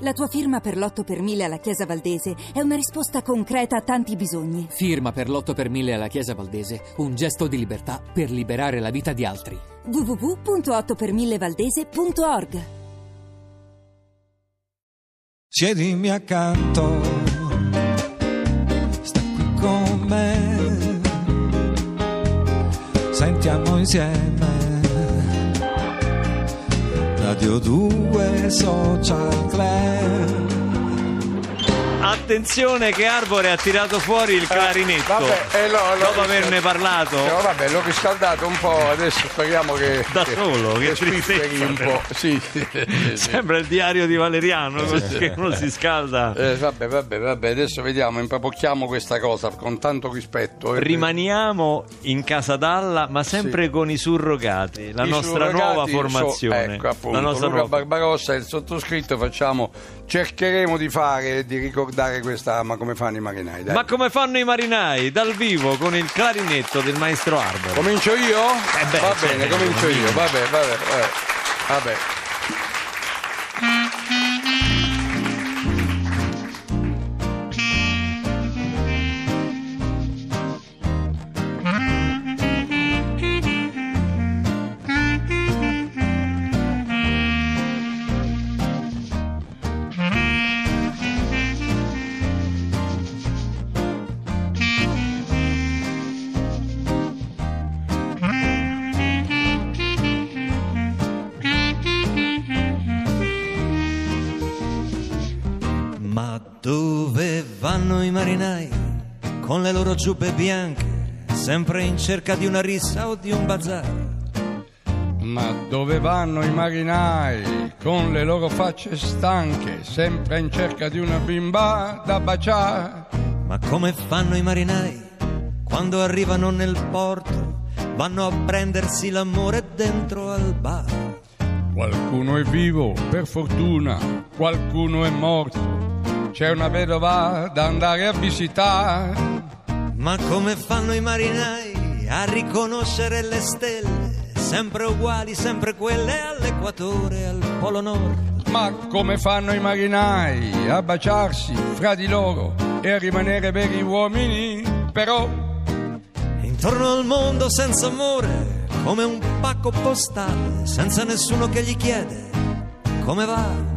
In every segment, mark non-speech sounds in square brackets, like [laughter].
La tua firma per l'8 per 1000 alla Chiesa Valdese è una risposta concreta a tanti bisogni. Firma per l'8 per 1000 alla Chiesa Valdese, un gesto di libertà per liberare la vita di altri. www.8per1000valdese.org Siedimi accanto, sta qui con me, sentiamo insieme Radio 2 Social Club. Attenzione che Arbore ha tirato fuori il clarinetto. Vabbè, eh, no, no, dopo averne parlato. No, vabbè, l'ho riscaldato un po', adesso speriamo che... Da solo, che spifferi tristezza, un po'. Sì, sì, sì. [laughs] Sembra il diario di Valeriano, che uno si scalda. Eh, vabbè, vabbè, vabbè, adesso vediamo, impapocchiamo questa cosa con tanto rispetto. eh. Rimaniamo in casa d'Alla, ma sempre con i surrogati, la I nostra surrogati nuova so- formazione. ecco, appunto, la nostra Luca nuova- Barbarossa e il sottoscritto facciamo, cercheremo di fare, di ricordare questa, ma come fanno i marinai, dai. Ma come fanno i marinai? Dal vivo con il clarinetto del maestro Arbore. Comincio io? Eh beh, va bene, comincio io, vabbè, vabbè, vabbè. vabbè. Marinai con le loro giubbe bianche, sempre in cerca di una rissa o di un bazar? Ma dove vanno i marinai con le loro facce stanche, sempre in cerca di una bimba da baciare? Ma come fanno i marinai quando arrivano nel porto? Vanno a prendersi l'amore dentro al bar. Qualcuno è vivo, per fortuna, qualcuno è morto. C'è una vedova da andare a visitare. Ma come fanno i marinai a riconoscere le stelle? Sempre uguali, sempre quelle all'equatore, al polo nord. Ma come fanno i marinai a baciarsi fra di loro e a rimanere veri uomini? Però Intorno al mondo senza amore, come un pacco postale, senza nessuno che gli chiede come va.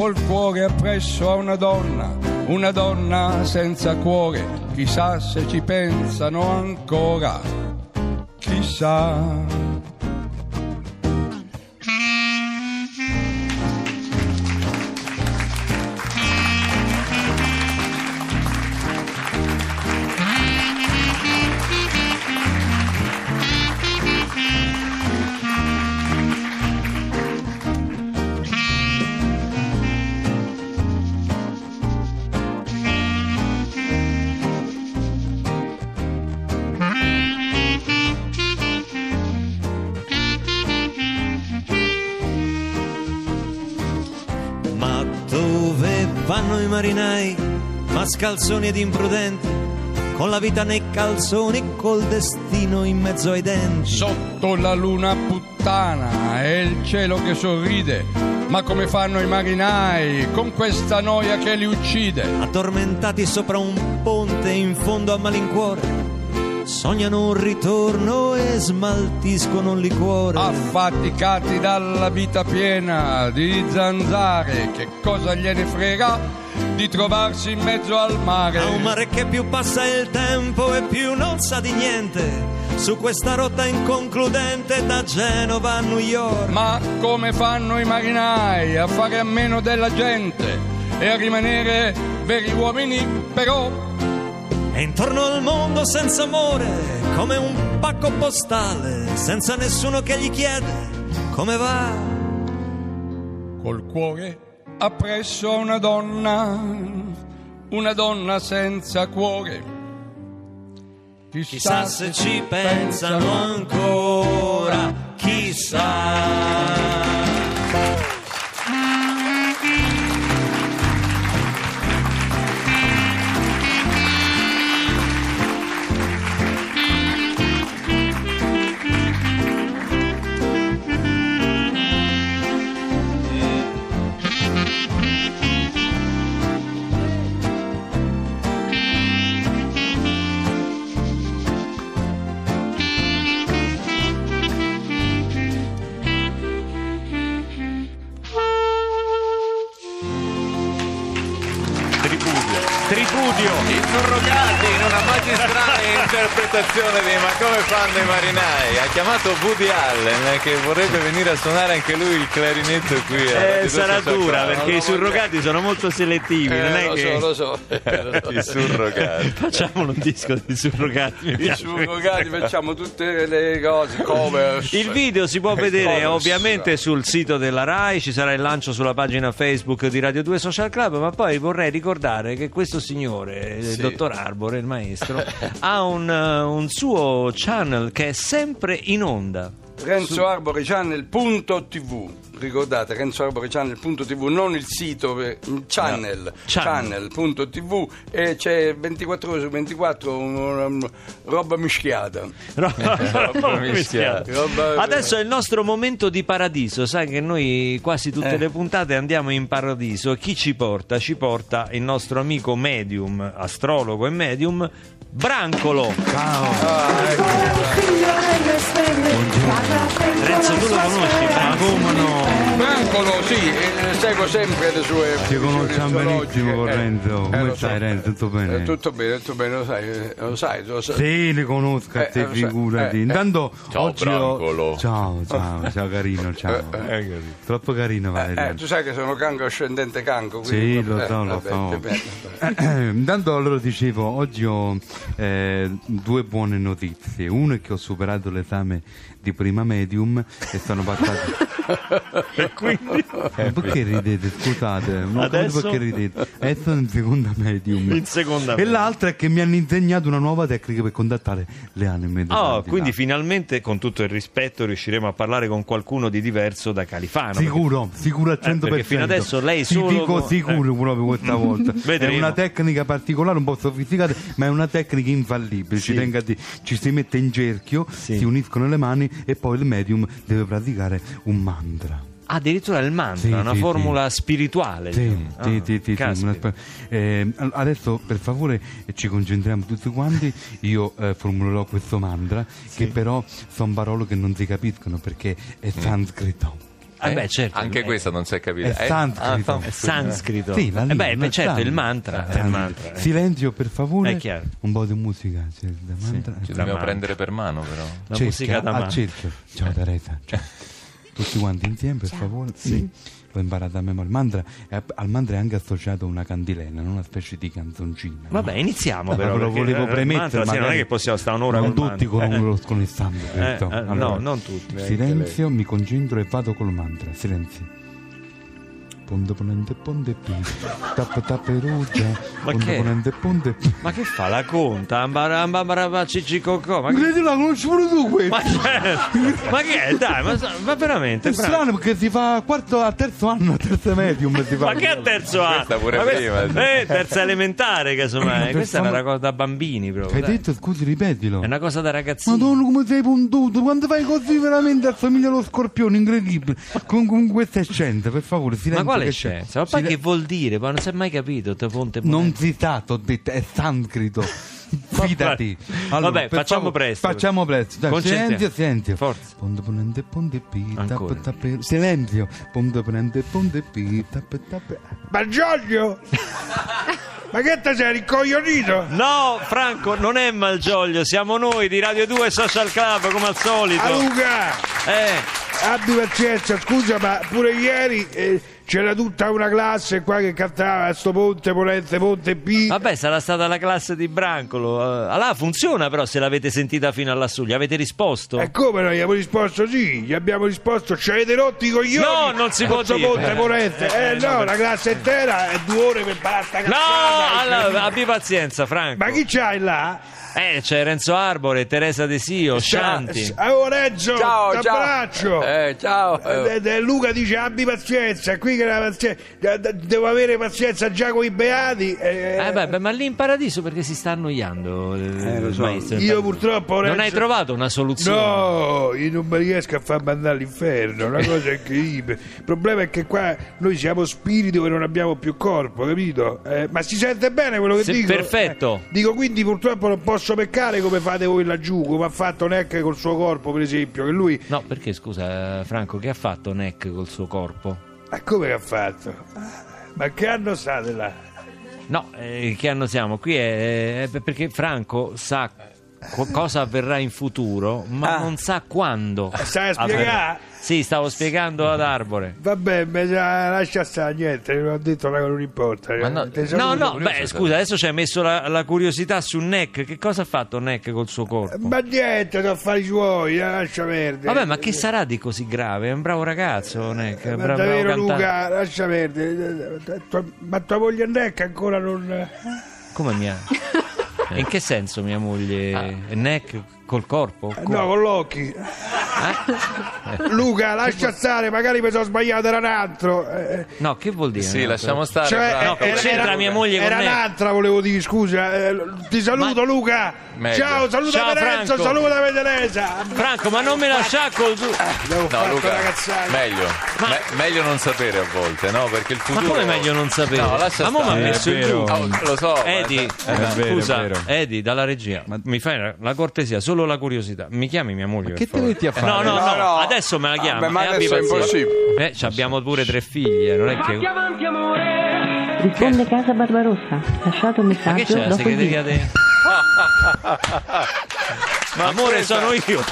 Col cuore appresso a una donna, una donna senza cuore, chissà se ci pensano ancora, chissà. Marinai, mascalzoni ed imprudenti, con la vita nei calzoni, col destino in mezzo ai denti? Sotto la luna puttana e il cielo che sorride, ma come fanno i marinai con questa noia che li uccide? addormentati sopra un ponte in fondo a malincuore, sognano un ritorno e smaltiscono un liquore. Affaticati dalla vita piena di zanzare, che cosa gliene frega di trovarsi in mezzo al mare? A un mare che più passa il tempo e più non sa di niente, su questa rotta inconcludente da Genova a New York. Ma come fanno i marinai a fare a meno della gente e a rimanere veri uomini? Però E intorno al mondo senza amore, come un pacco postale, senza nessuno che gli chiede come va. col cuore appresso a una donna, una donna senza cuore. Chissà se ci pensano ancora, chissà. Di Ma come fanno i marinai? Ha chiamato Woody Allen eh, che vorrebbe venire a suonare anche lui il clarinetto qui. Eh, Due sarà dura perché i surrogati sono molto selettivi. non è Eh, lo che so, lo so. Eh. [laughs] [laughs] I surrogati. [laughs] facciamo un disco di surrogati. I surrogati facciamo tutte le cose, cover. Il video si può vedere Covers. ovviamente sul sito della RAI, ci sarà il lancio sulla pagina Facebook di Radio 2 Social Club, ma poi vorrei ricordare che questo signore, il Sì. dottor Arbore, il maestro, ha un, eh, un suo channel che è sempre in onda. Renzo Arbore Channel.tv ricordate Renzo Arbore Channel.tv non il sito eh, channel Channel. channel.tv e c'è 24 ore su 24 una, una roba mischiata [laughs] Roba mischiata. Roba- Adesso è il nostro momento di paradiso, sai che noi quasi tutte Eh. le puntate andiamo in paradiso. Chi ci porta? Ci porta il nostro amico medium, astrologo e medium, Brancolo. Renzo, tu lo conosci? Brancolo? Brancolo sì eh, seguo sempre le sue Ti conosciamo benissimo con astrologiche. Renzo. Eh, Come stai so. Renzo? Tutto bene? Eh, tutto bene tutto bene lo sai eh, lo sai lo sai Sì, li conosco a Eh, te, eh, figurati. Eh, eh. Intanto Ciao, oggi ho- Brancolo. Ciao, ciao, ciao carino, ciao. Troppo carino Eh, Valeriano. tu sai che sono canco ascendente canco Sì, quindi- lo eh, so, lo so. [clears throat] Intanto allora dicevo, oggi ho eh, due buone notizie. Uno è che ho superato l'esame di prima medium e sono passato. Ma perché ridete? Scusate, non capisco Adesso? perché ridete. Adesso sono in seconda medium. In seconda E medium. l'altra è che mi hanno insegnato una nuova tecnica per contattare le anime Oh, quindi finalmente, con tutto il rispetto, riusciremo a parlare con qualcuno di diverso da Califano. Sicuro, sicuro al 100%. perché fino adesso lei Ti solo dico con- sicuro proprio questa volta. [laughs] Vedremo. È una tecnica particolare, un po' sofisticata, ma è una tecnica infallibile. Ci, tenga dire, ci si mette in cerchio, Sì. si uniscono le mani e poi il medium deve praticare un mantra. Addirittura il mantra, Sì, una sì, formula spirituale. Sì, diciamo. sì, Ah, sì, sì, sì, una eh, adesso per favore eh, ci concentriamo tutti quanti. Io eh, formulerò questo mantra, che però sono parole che non si capiscono perché è sanscrito. Ah, beh, certo. Anche eh, questa non si è capita. È Eh, sanscrito. ah, È sanscrito. Sì, la Eh lingua, beh, è beh, certo, sanscrito. il mantra. il mantra, eh. Silenzio per favore. È chiaro. Un po' di musica. cioè, da mantra. Ci Da dobbiamo mantra. prendere per mano però. La Cerchia, musica da cerchio. Ciao Teresa. [laughs] Tutti quanti insieme, per favore. Sì. L'ho imparato a memoria. Il mantra, è- al mantra è anche associato una cantilena, non una specie di canzoncina. Vabbè, iniziamo No, però. ve lo volevo eh, premettere. sì, non è magari che possiamo stare un'ora Non col tutti con, Eh. lo- con il sangue. detto. eh, no, non tutti. Silenzio, mi concentro e vado col mantra. Silenzio. Ponte ponente ponte pi. Tappa tappa rugia. Ma Ponte che? ponente ponte pi. Ma che fa la conta? Ambaramba cicicocò. Ma, Ma che- credi la conosci pure tu questo? ma, ma che è? Dai, ma, ma veramente? È Fra- strano perché si fa a quarto a terzo anno, a terzo medium si fa. Ma che a terzo anno? Questa pure Ma questa- prima. Eh, terza elementare, casomai. Questa è una cosa da bambini proprio. Hai dai. detto scusi, ripetilo. È una cosa da ragazzini. Madonna come sei puntuto, quando fai così veramente assomiglia allo scorpione, incredibile. Con, con questa scienza, per favore, silenzio. Ma quale che scienza? Ma poi che vuol dire? Ma non si è mai capito. Te ponte Non detto, è sanscrito. [laughs] Fidati. Vabbè, per facciamo favore, presto. Facciamo presto. Dai, silenzio, silenzio. Forza. Ponte ponente ponte pi, tappa, tappa, silenzio. Ponte ponente ponte pi, tappa, tappa. Ma Giorgio? [laughs] Ma che te sei ricoglionito? No, Franco, non è Malgioglio, siamo noi di Radio 2 Social Club, come al solito. A Luca, Eh, abbi pazienza, scusa, ma pure ieri eh, c'era tutta una classe qua che cantava sto ponte, ponente, ponte P. vabbè, sarà stata la classe di Brancolo. Eh, Allora, funziona però se l'avete sentita fino all'assù. Gli avete risposto? E come noi gli abbiamo risposto sì, gli abbiamo risposto ci avete rotti i coglioni No, non si può Con sto dire. ponte, ponente Eh, Eh, no, no, la classe intera è due ore per imparare sta No, allora, abbi pazienza, Franco. Ma chi c'hai là? Eh, c'è Renzo Arbore, Teresa De Sio, Scianti. Oh Renzo, Ciao, ciao. Eh, ciao. Eh, eh, Luca dice abbi pazienza, qui che la de- devo avere pazienza già con i beati. eh, Eh beh, beh, ma lì in paradiso perché si sta annoiando eh, il maestro? Io purtroppo Non Renzo- hai trovato una soluzione? No, io non mi riesco a far mandare all'inferno, una cosa [laughs] incredibile. Il problema è che qua noi siamo spiriti e non abbiamo più corpo, capito? Eh, ma si sente bene quello che Sì, dico? perfetto. Eh, dico quindi purtroppo non posso peccare come fate voi laggiù, come ha fatto Neck col suo corpo, per esempio, che lui... No, perché scusa, Franco, che ha fatto Neck col suo corpo? Ma come ha fatto? Ma che anno state là? No, eh, che anno siamo? Qui è, è perché Franco sa cosa avverrà in futuro, ma Ah. non sa quando. Stai a avverrà. spiegare? Sì, stavo spiegando ad Arbore. Vabbè, la- lascia stare, niente, non ho detto che non importa. Ma no- Te No, no, beh, scusa, adesso ci hai messo la, la curiosità su Neck. Che cosa ha fatto Neck col suo corpo? Ma niente, sono affari suoi, eh, lascia perdere. Vabbè, ma che sarà di così grave? È un bravo ragazzo, Neck. È un Ma bra- bravo davvero cantante. Luca, lascia perdere. Eh, Ma tua moglie Neck ancora non... Come mia? [laughs] In che senso mia moglie? Neck col corpo? Eh, Come? No, con l'occhi. Luca, lascia stare, magari mi sono sbagliato, era un altro. Eh, No, che vuol dire? Sì, lasciamo stare. Cioè. No, che c'entra mia moglie con Era me? un'altra, volevo dire, scusa. eh, ti saluto, Luca. Meglio. Ciao, saluta Ciao, Lorenzo, saluta Teresa. Franco, ma non me lasciare col... Devo No, Luca, meglio. Ma- Me- meglio non sapere a volte, no? Perché il Ma futuro. come meglio non sapere? No, lascia ma mo mi ha stare. messo in dubbio. Oh, lo so. ma- Edi, eh, scusa. Edi, dalla regia, mi fai la cortesia, solo la curiosità. Mi chiami mia moglie? Ma che te metti a fare? No, no, no, No, no. adesso me la chiama. Vabbè, ma eh, abbi adesso è impossibile. Eh, ci abbiamo pure tre figlie, non è che... Risponde Casa Barbarossa. Lasciato il Ma che messaggio c'è la segreteria beep. De... Amore, sono io.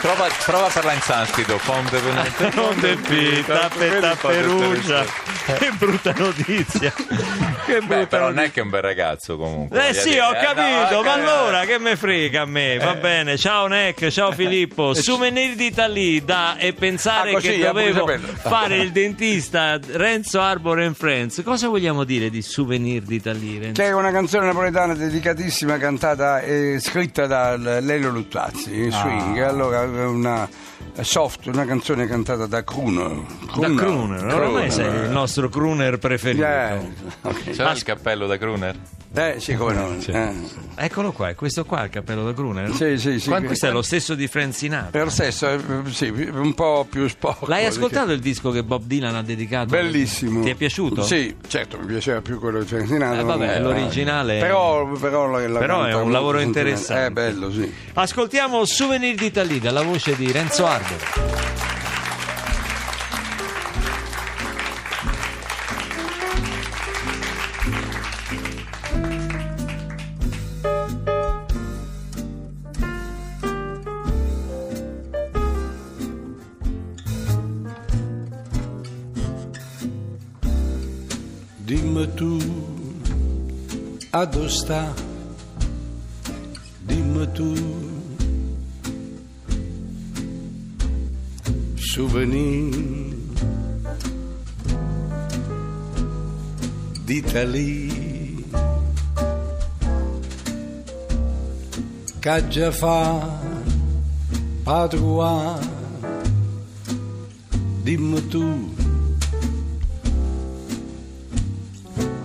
Prova, prova a parlare in sanscrito. Ponte per Non [laughs] te pita, peta perugia. Che brutta notizia. Che Beh, brutta però non notizia. è che è un bel ragazzo comunque. Eh sì, dire. ho Eh, capito, no, ma eh, allora che me frega a me? Va bene, ciao Neck, ciao Filippo. Souvenir d'Italie da e pensare Ah, così, che eh, dovevo fare il dentista Renzo Arbor and Friends. Cosa vogliamo dire di Souvenir d'Italie? Renzo? Che è una canzone napoletana dedicatissima cantata e scritta da Lelio Luttazzi, Swing. Allora una soft, una canzone cantata da Kruner. Da Kruner, ormai sei il nostro crooner preferito. Eh, ok. C'era il cappello da Kruner? Eh, sì, come no. Eh. Eccolo qua, è questo qua il cappello da crooner? Sì, sì, sì. Questo è lo stesso di Frank Sinatra. Per stesso, eh, sì, un po' più sporco. L'hai perché- ascoltato il disco che Bob Dylan ha dedicato? Bellissimo. Ti è piaciuto? Sì, certo, mi piaceva più quello di Frank Sinatra. Eh, vabbè, ma- l'originale- Però, però, la- la Però è un lavoro interessante. È bello, sì. Ascoltiamo Souvenir d'Italie dalla voce di Renzo Arbor. Dimmi tu, a dove sta? Fa padrua, dimmi tu.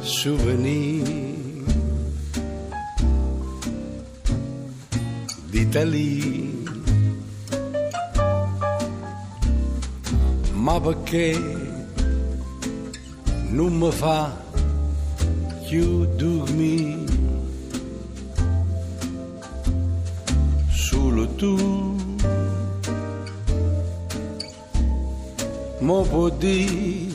souvenir d'Italia. Ma perché non mi fa più dormire? Tu. Puoi dire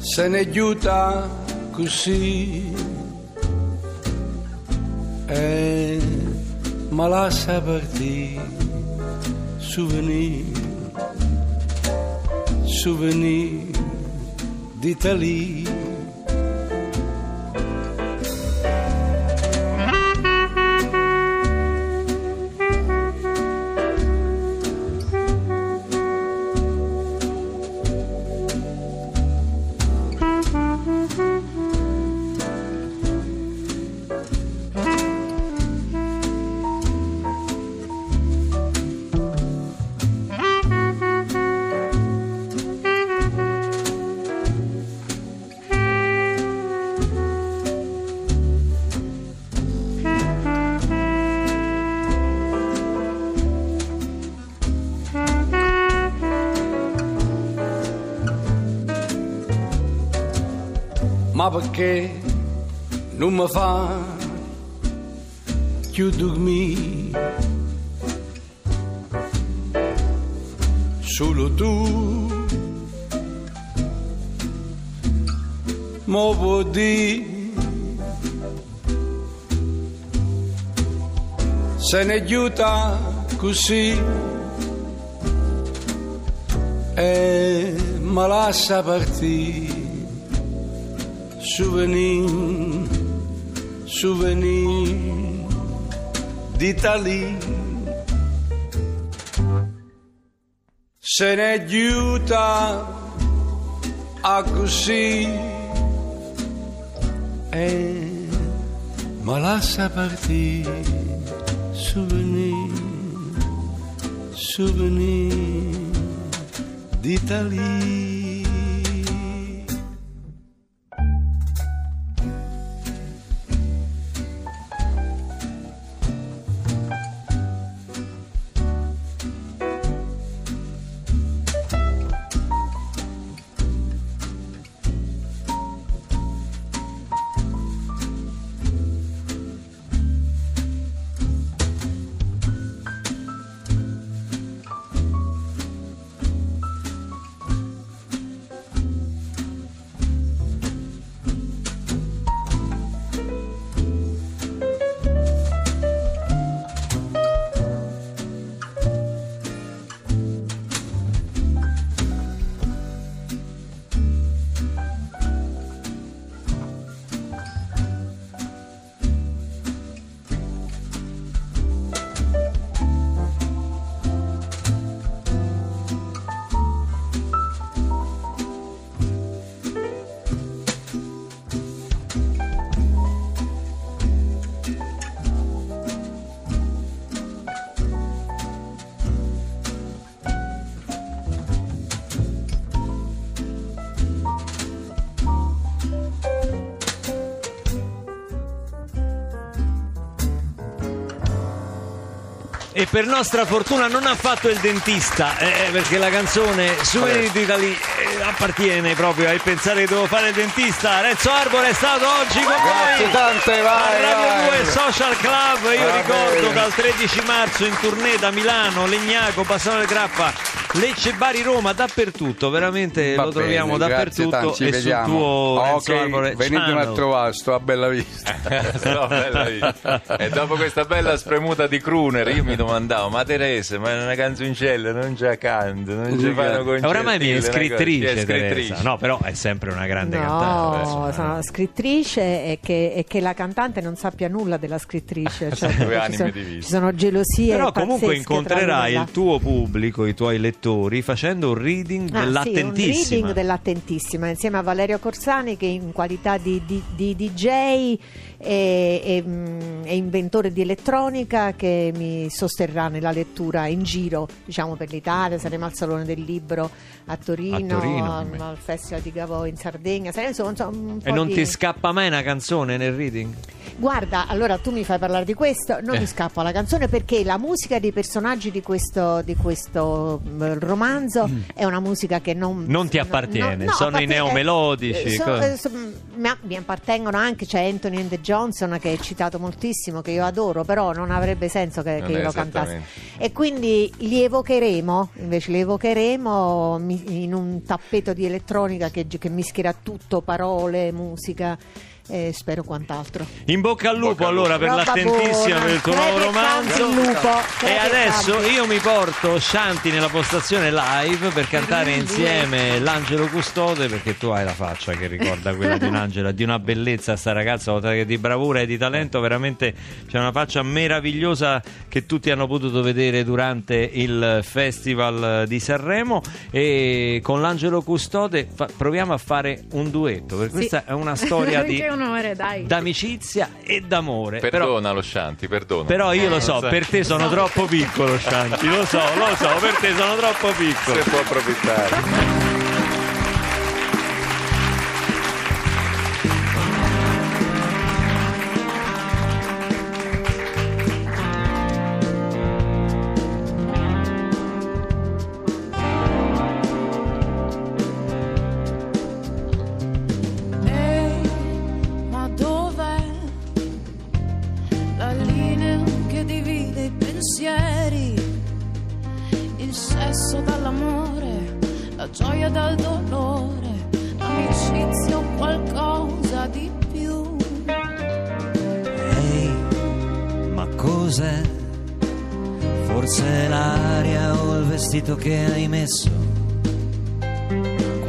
se ne aiuta così. E ma lascia partire souvenir souvenir d'Italia ma perché non mi fa dormire solo tu. Mo può dire se ne aiuta così. E me lascia partire souvenir souvenir d'Italie. Se ne aiuta a così e me lascia partire souvenir souvenir d'Italie E per nostra fortuna non ha fatto il dentista, eh, perché la canzone Souvenir d'Italia eh, appartiene proprio al pensare che devo fare il dentista. Renzo Arbore è stato oggi con Grazie noi tante, vai, a Radio vai. 2 Social Club. Io Va ricordo bene. dal 13 marzo in tournée da Milano, Legnago, Bassano del Grappa, Lecce, Bari, Roma, dappertutto. Veramente Va lo troviamo bene, grazie dappertutto tanti, ci e sul vediamo. tuo Renzo ok, Arbore venitemi a trovare, [laughs] sto a bella vista. No, bella vita. e dopo questa bella spremuta di crooner io mi domandavo ma Teresa ma è una canzoncella non c'è canto non ci fanno concertini Oramai una cosa- scrittrice, è scrittrice. Teresa. No, però è sempre una grande cantante. No, sono scrittrice e che, e che la cantante non sappia nulla della scrittrice. Cioè, Due ci, anime sono, ci sono gelosie. Però comunque incontrerai il tuo pubblico, i tuoi lettori, facendo un reading Ah, sì, un dell'attentissima. reading dell'attentissima insieme a Valerio Corsani che in qualità di, di- di DJ e, e, mm, e inventore di elettronica che mi sosterrà nella lettura in giro diciamo per l'Italia, saremo al Salone del Libro a Torino, A Torino. al, al Festival di Gavo in Sardegna, saremo, insomma, insomma, E non di- ti scappa mai una canzone nel reading? Guarda, allora tu mi fai parlare di questo, non Eh. mi scappa la canzone perché la musica dei personaggi di questo, di questo mm, romanzo è una musica che non... Non ti appartiene, no, sono i neomelodici. eh, so- eh, so- mi, mi appartengono anche, c'è Anthony and Johnson che è citato moltissimo, che io adoro, però non avrebbe senso che, che io lo cantassi. E quindi li evocheremo, invece li evocheremo in un tappeto di elettronica che, che mischierà tutto, parole, musica e spero quant'altro. In bocca al lupo Bocca al allora per lupo. l'attentissima Roba per il tuo buona. nuovo romanzo. lupo. E adesso campi. io mi porto Shanti nella postazione live per cantare insieme l'Angelo Custode perché tu hai la faccia che ricorda quella di un [laughs] angelo, di una bellezza sta ragazza, oltre che di bravura e di talento, veramente c'è una faccia meravigliosa che tutti hanno potuto vedere durante il Festival di Sanremo e con l'Angelo Custode fa- proviamo a fare un duetto, perché questa è una storia [laughs] di onore, dai. d'amicizia e d'amore. Però, perdona lo Shanti perdona però io lo so, per te sono troppo piccolo, Shanti. Lo so, lo so, per te sono troppo piccolo. se può approfittare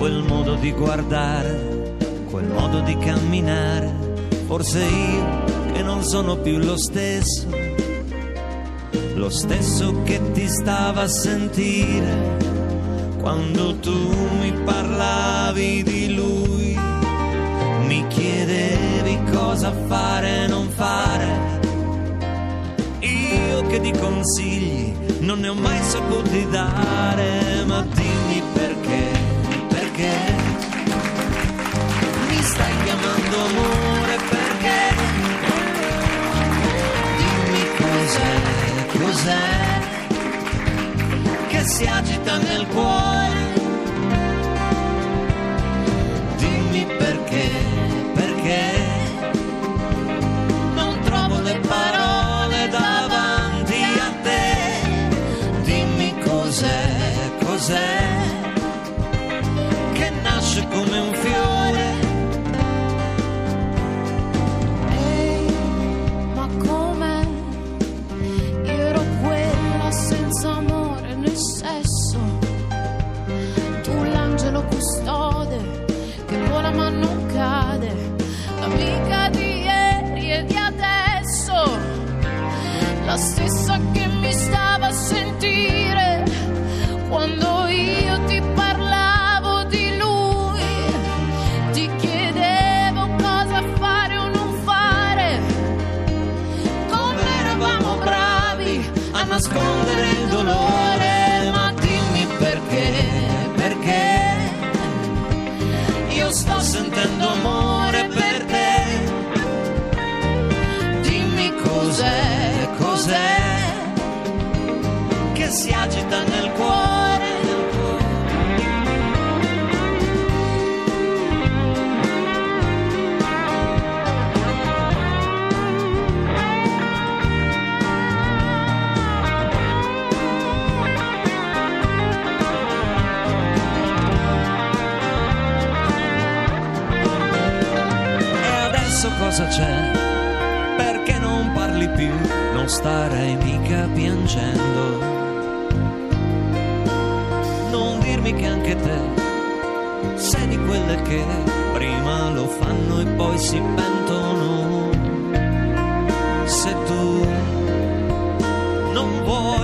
Quel modo di guardare, quel modo di camminare. Forse io che non sono più lo stesso, lo stesso che ti stava a sentire quando tu mi parlavi di lui. Mi chiedevi cosa fare e non fare. Io che di consigli non ne ho mai saputi dare, ma dimmi perché, perché mi stai chiamando amore, perché dimmi cos'è, cos'è che si agita nel cuore. Nascondere il dolore, cosa c'è? Perché non parli più? Non starei mica piangendo. Non dirmi che anche te sei di quelle che prima lo fanno e poi si pentono. Se tu non vuoi,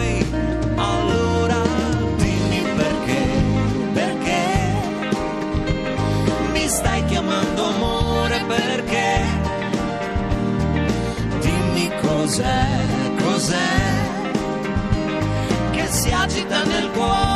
cos'è, cos'è che si agita nel cuore.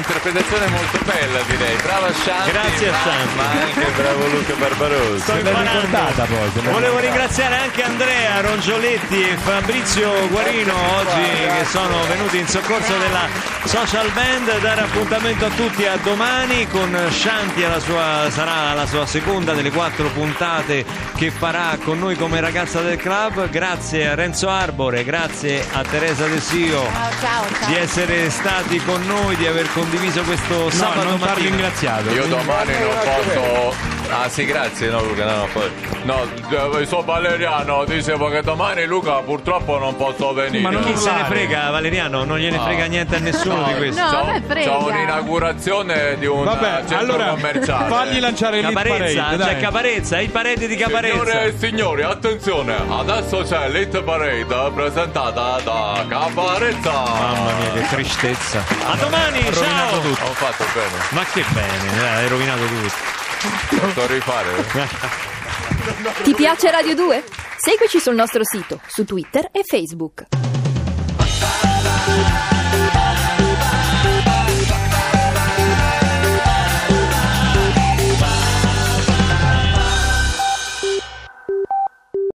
Un'interpretazione molto bella, direi. Brava Shanti. Grazie a ma, Shanti. Ma anche bravo Luca Barbarossa. Sto imparando. Volevo ringraziare anche Andrea Rongioletti e Fabrizio Guarino oggi che sono venuti in soccorso della social band. Dare appuntamento a tutti a domani con Shanti alla sua, sarà la sua seconda delle quattro puntate che farà con noi come ragazza del club. Grazie a Renzo Arbore, grazie a Teresa De Sio Ciao, ciao, ciao. di essere stati con noi, di aver condiviso questo sabato non mattina. ringraziato. Io domani non posso. Ah sì, grazie, no Luca, no, no, poi. No, eh, sono Valeriano, dicevo che domani Luca purtroppo non posso venire. Ma non chi se ne frega, Valeriano, non gliene Ah. frega niente a nessuno di questo. No, C'ho- frega. Un'inaugurazione di un Vabbè, eh, centro allora commerciale. fagli lanciare il Caparezza, parade, c'è. Caparezza, il parete di Caparezza. Signore e signori, attenzione, adesso c'è l'Hit Parade presentata da Caparezza. Mamma mia, che tristezza. A domani, ciao! Ho fatto bene, Ma che bene, dai, hai rovinato tutto. Posso rifare? Ti piace Radio 2? Seguici sul nostro sito, su Twitter e Facebook.